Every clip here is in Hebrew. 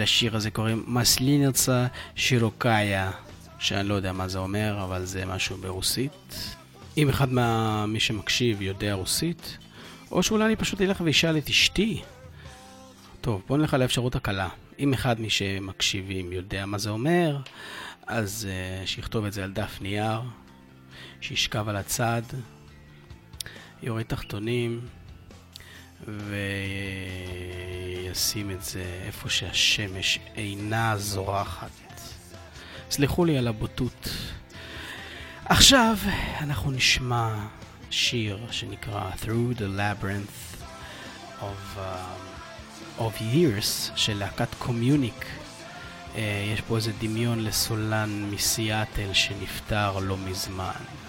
ולשיר הזה קוראים מסלינרצה שירוקאיה, שאני לא יודע מה זה אומר, אבל זה משהו ברוסית. אם אחד ממי שמקשיב יודע רוסית, או שאולי אני פשוט אלך ואשאל את אשתי. טוב, בוא נלך על האפשרות הקלה. אם אחד מי שמקשיבים יודע מה זה אומר, אז uh, שיכתוב את זה על דף נייר, שישכב על הצד, יורד תחתונים, וישים את זה איפה שהשמש אינה זורחת. סלחו לי על הבוטות. עכשיו אנחנו נשמע שיר שנקרא Through the Labyrinth of, uh, of Years של להקת קומיוניק. Uh, יש פה איזה דמיון לסולן מסיאטל שנפטר לא מזמן.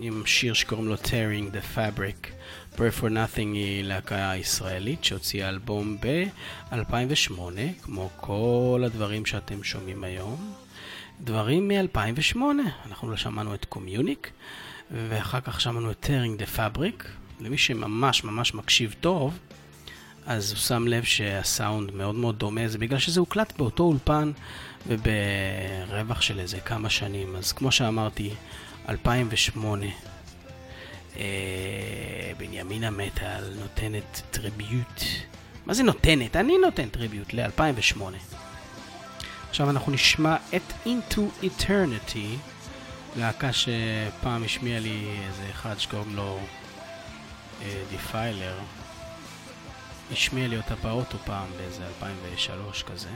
עם שיר שקוראים לו Tearing the Fabric. Pray for Nothing היא להקה ישראלית שהוציאה אלבום ב-2008, כמו כל הדברים שאתם שומעים היום. דברים מ-2008, אנחנו לא שמענו את קומיוניק, ואחר כך שמענו את Tearing the Fabric. למי שממש ממש מקשיב טוב, אז הוא שם לב שהסאונד מאוד מאוד דומה, זה בגלל שזה הוקלט באותו אולפן וברווח של איזה כמה שנים. אז כמו שאמרתי, 2008. אה, בנימין המטאל נותנת tribute. מה זה נותנת? אני נותן tribute ל-2008. עכשיו אנחנו נשמע את Into Eternity, להקה שפעם השמיע לי איזה אחד שקוראים לו Defiler. אה, השמיע לי אותה באוטו פעם באיזה 2003 כזה.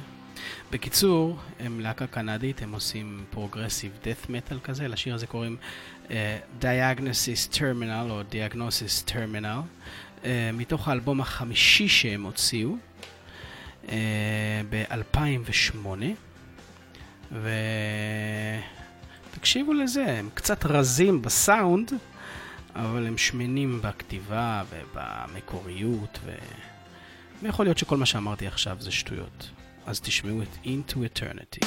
בקיצור, הם להקה קנדית, הם עושים progressive death metal כזה, לשיר הזה קוראים uh, Diagnosis Terminal או Diagnosis Terminal, uh, מתוך האלבום החמישי שהם הוציאו uh, ב-2008, ותקשיבו לזה, הם קצת רזים בסאונד, אבל הם שמנים בכתיבה ובמקוריות. ויכול להיות שכל מה שאמרתי עכשיו זה שטויות. אז תשמעו את Into Eternity.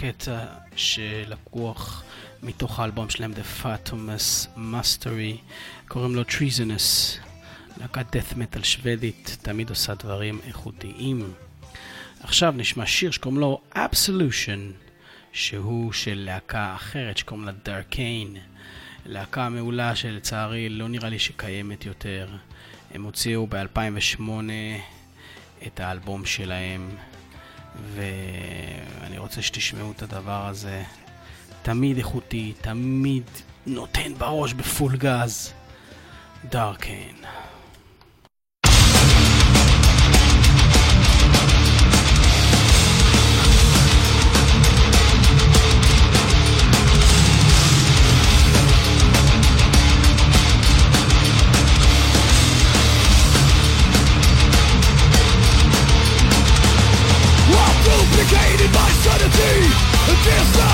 קטע שלקוח מתוך האלבום שלהם The Fatomus Mastery, קוראים לו Treasonous, להקת death metal שוודית, תמיד עושה דברים איכותיים. עכשיו נשמע שיר שקוראים לו Absolution, שהוא של להקה אחרת שקוראים לה Darkane, להקה מעולה שלצערי לא נראה לי שקיימת יותר. הם הוציאו ב-2008 את האלבום שלהם. ואני רוצה שתשמעו את הדבר הזה. תמיד איכותי, תמיד נותן בראש בפול גז. דארקן. Okay. feels like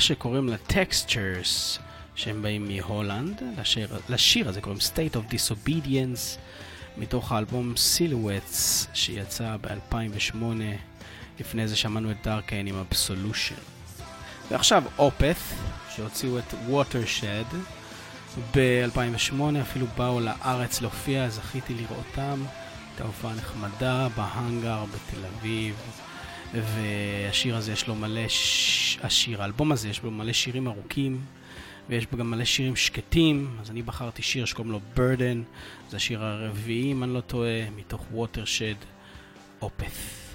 שקוראים לה Textures, שהם באים מהולנד. לשיר, לשיר הזה קוראים State of Disobedience, מתוך האלבום Silhouettes, שיצא ב-2008. לפני זה שמענו את דארקיין עם Absolution. ועכשיו אופת, שהוציאו את Watershed. ב-2008 אפילו באו לארץ להופיע, זכיתי לראותם. הייתה הופעה נחמדה בהאנגר בתל אביב. והשיר הזה יש לו מלא, ש... השיר, האלבום הזה יש בו מלא שירים ארוכים, ויש בו גם מלא שירים שקטים, אז אני בחרתי שיר שקוראים לו Burden, זה השיר הרביעי, אם אני לא טועה, מתוך ווטרשד, אופת.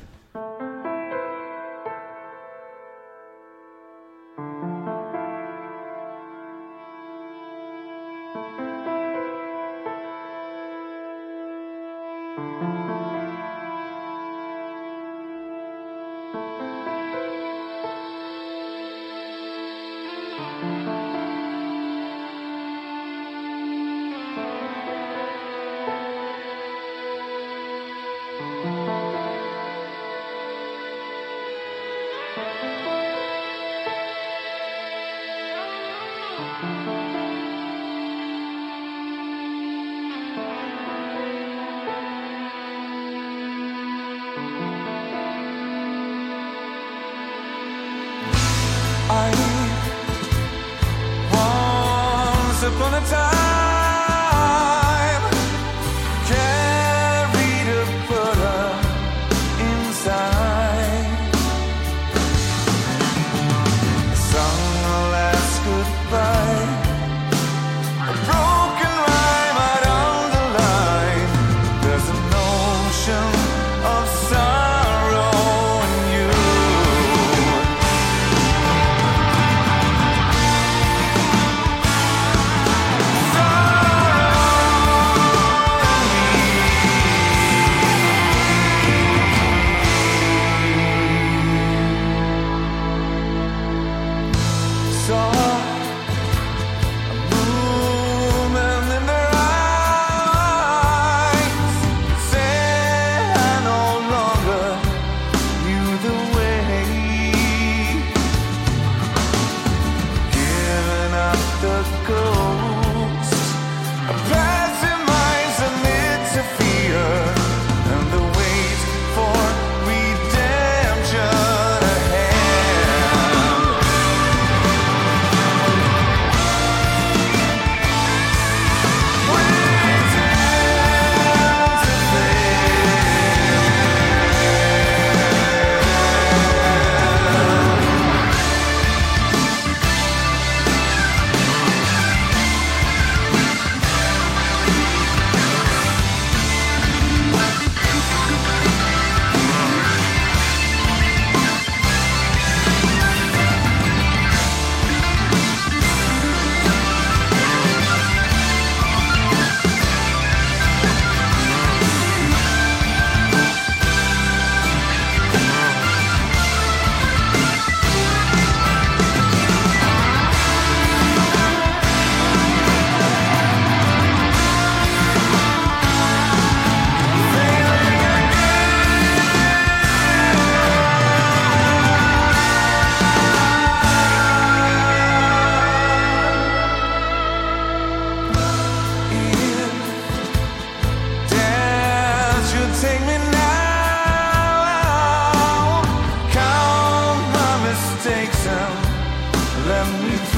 brand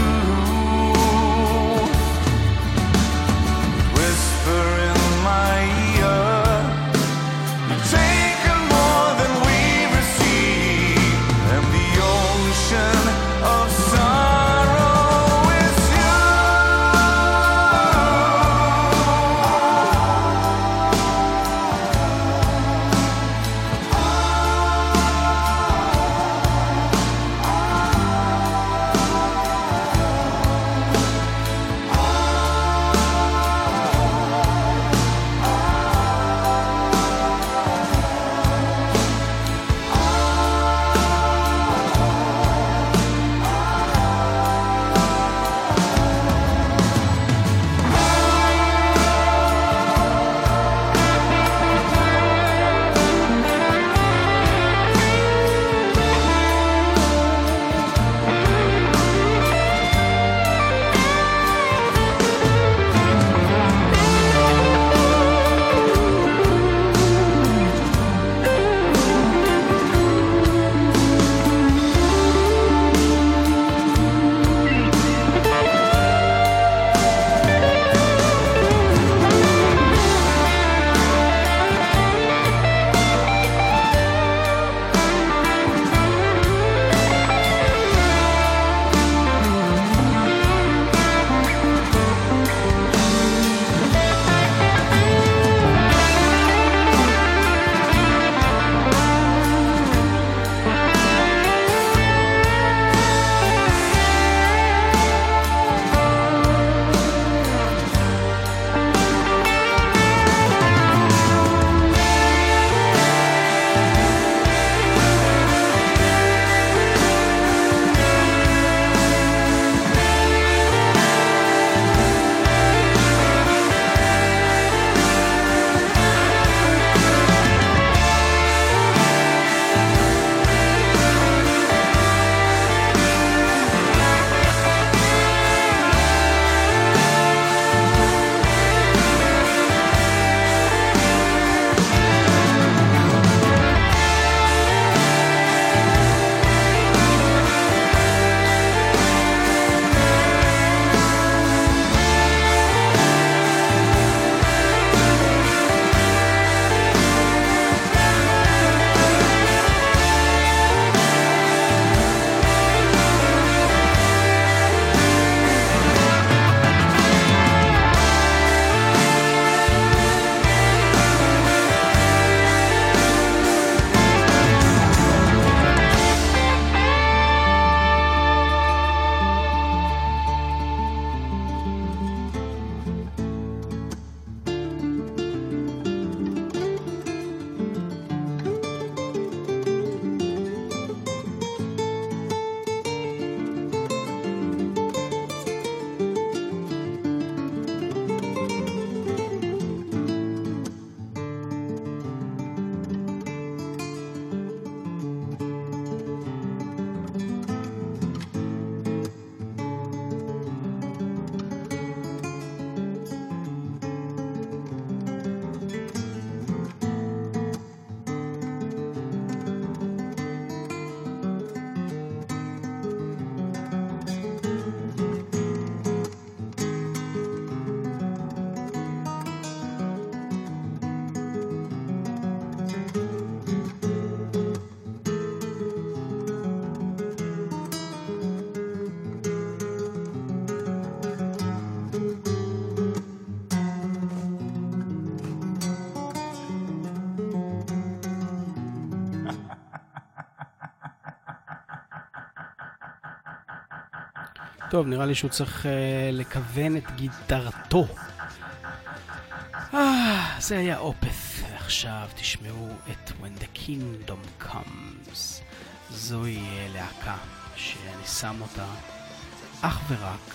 טוב, נראה לי שהוא צריך uh, לכוון את גיטרתו. אה, זה היה אופת, ועכשיו תשמעו את When the Kingdom Comes. זוהי uh, להקה שאני שם אותה אך ורק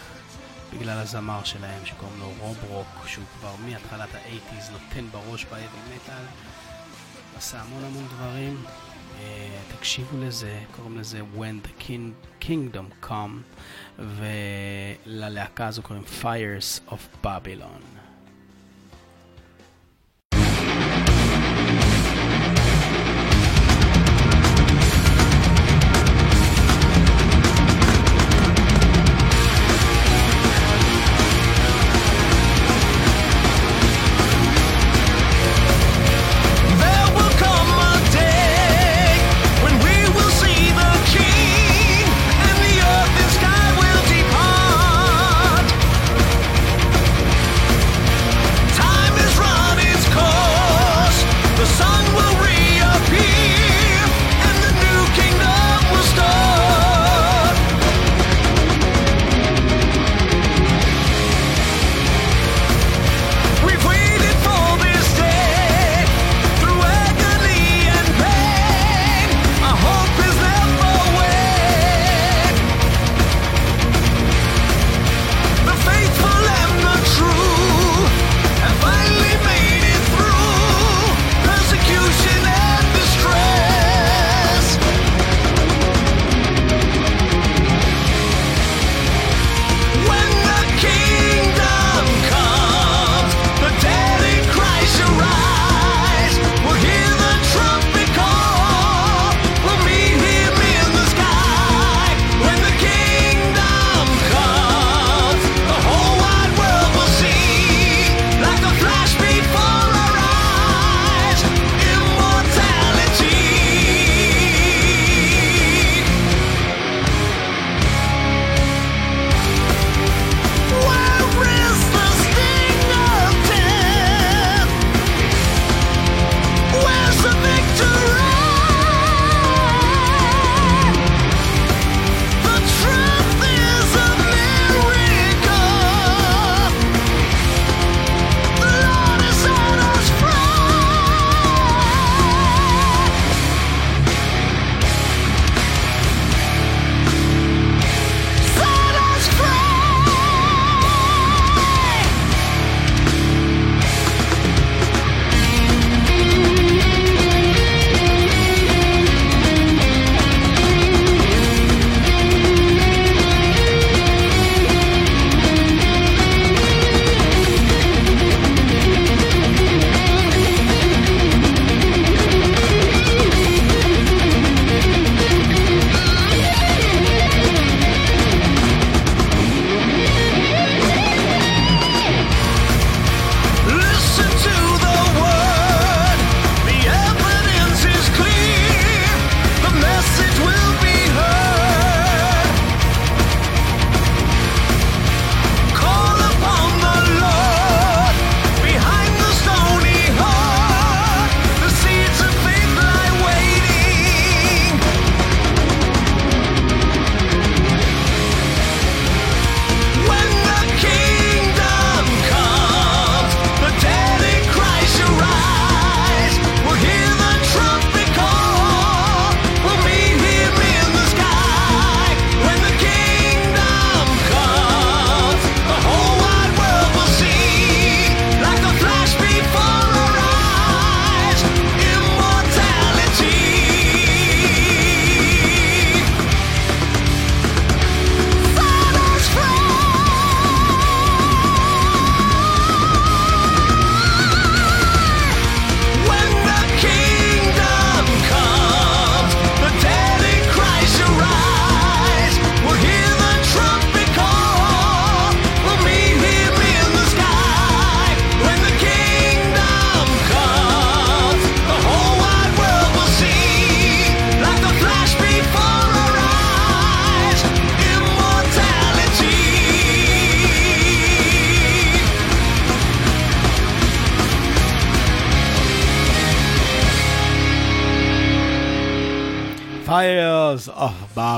בגלל הזמר שלהם שקוראים לו רוב רוק, שהוא כבר מהתחלת האייטיז נותן בראש באבי מטאל, עשה המון המון דברים. Uh, תקשיבו לזה, קוראים לזה When the King, Kingdom Come, וללהקה הזו קוראים Fires of Babylon.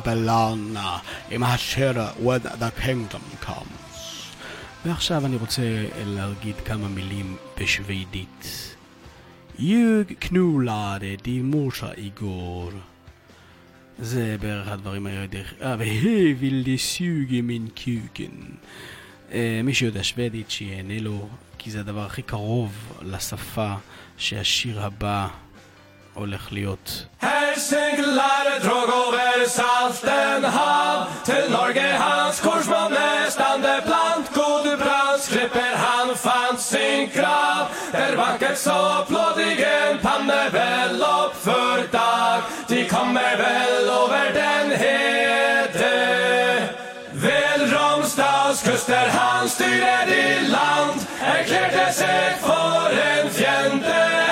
Babylon, עם השיר When the Kingdom Comes. ועכשיו אני רוצה להגיד כמה מילים בשווידית. יוג כנולade די מורsa igår. זה בערך הדברים היותר... אה, vill de suge min kuken. מי שיודע שוודית שיהנה לו, כי זה הדבר הכי קרוב לשפה שהשיר הבא הולך להיות. Helsingelare drog over salten hav Til Norge hans korsmann stande plant Gode brands klipper han fant sin krav Der vankert så plådigen panne vel opp for dag De kommer vel over den hede Vel Romsdals kuster han styrer i land Erklærte seg for en fjende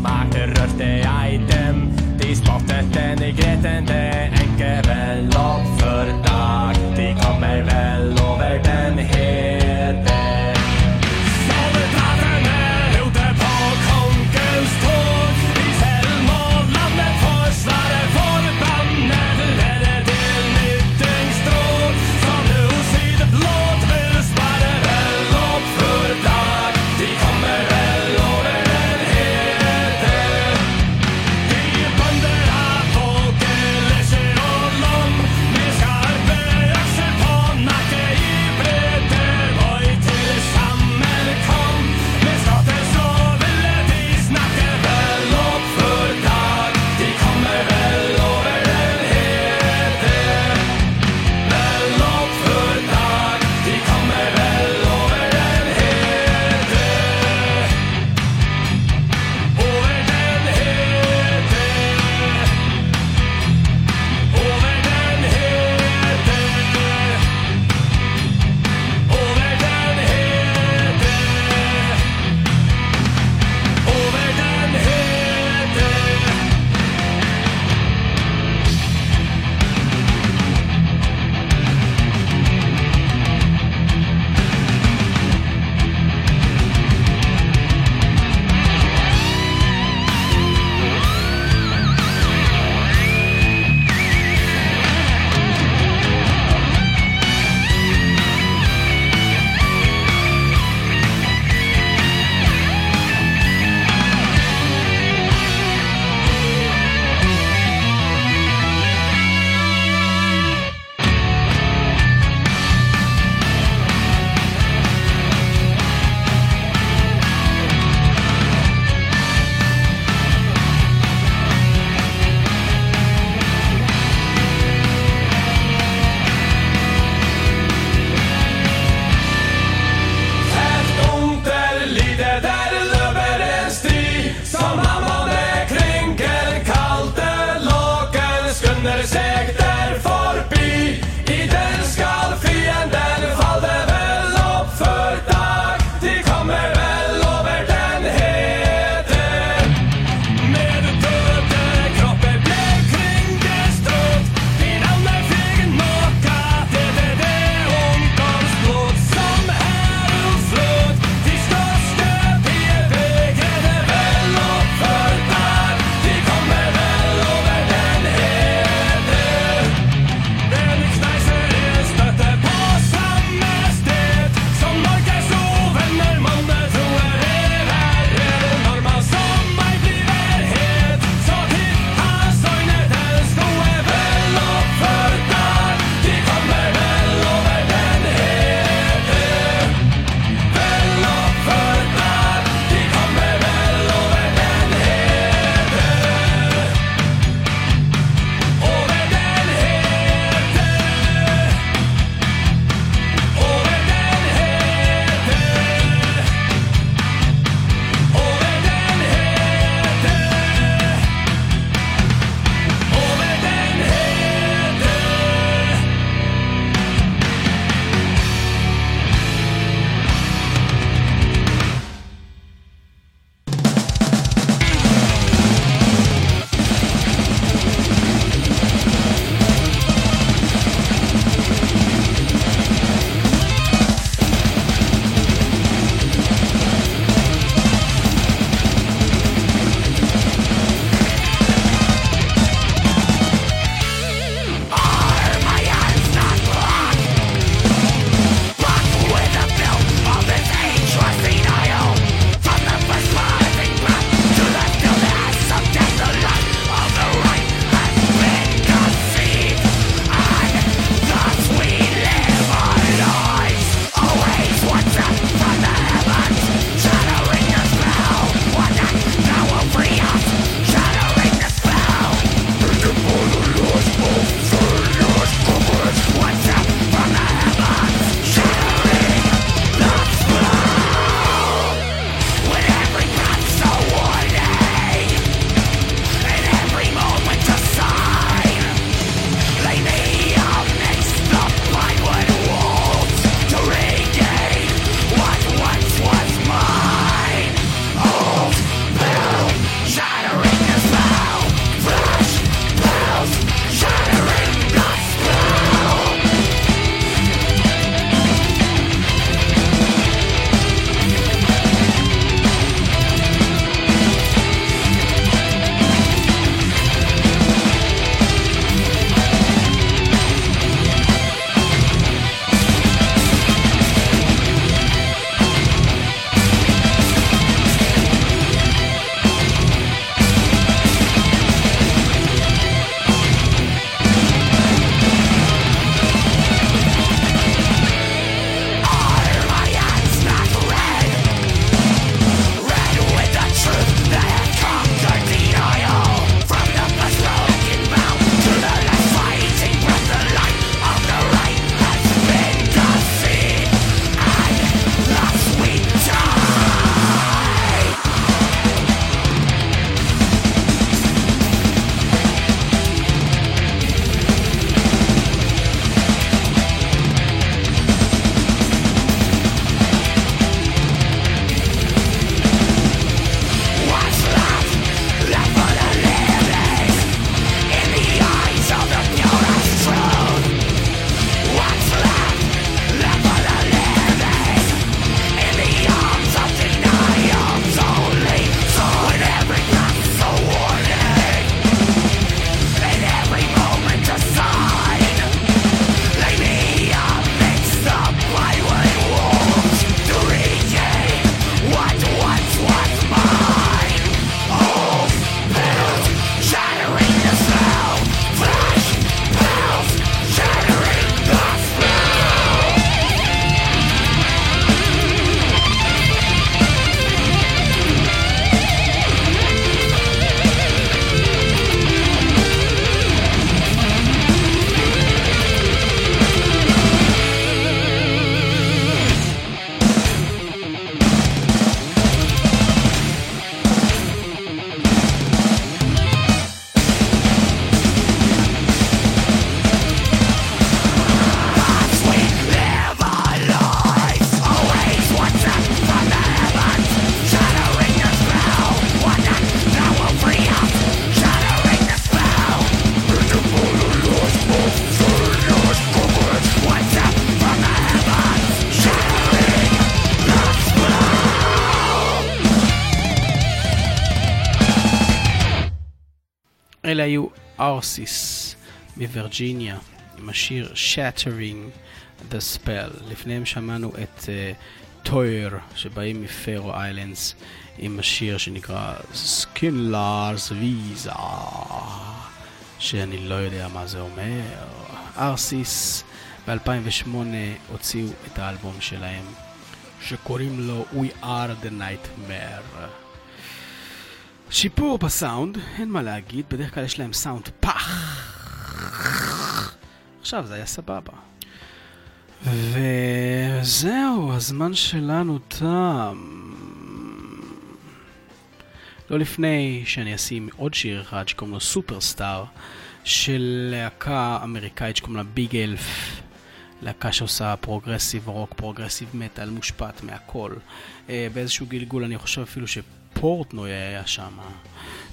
maakte rustig item. Die spotte en ik rettende Arsis מווירג'יניה עם השיר Shattering the Spell. לפניהם שמענו את Týr אה, שבאים מ Faroe Islands עם השיר שנקרא Sinklars Vísa שאני לא יודע מה זה אומר. Arsis ב-2008 הוציאו את האלבום שלהם שקוראים לו We are the Nightmare. שיפור בסאונד, אין מה להגיד, בדרך כלל יש להם סאונד פח. עכשיו זה היה סבבה. וזהו, הזמן שלנו תם. לא לפני שאני אשים עוד שיר אחד שקוראים לו Superstar, של להקה אמריקאית שקוראים לה Bigelf. להקה שעושה progressive rock, progressive metal, מושפעת מהכל. אה, באיזשהו גלגול אני חושב אפילו שפורטנוי היה שם.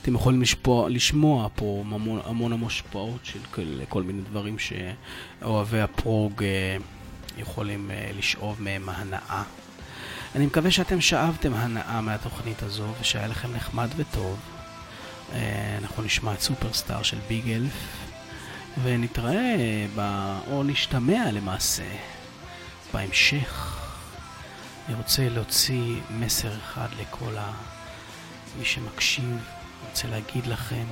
אתם יכולים לשפוע, לשמוע פה המון המון המושפעות של כל, כל מיני דברים שאוהבי הפרוג אה, יכולים אה, לשאוב מהם הנאה. אני מקווה שאתם שאבתם הנאה מהתוכנית הזו ושהיה לכם נחמד וטוב. אנחנו נשמע את סופרסטאר של ביג אלף. ונתראה, ב... או נשתמע למעשה, בהמשך. אני רוצה להוציא מסר אחד לכל ה... מי שמקשיב, רוצה להגיד לכם,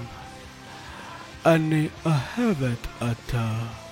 אני אוהבת אתה.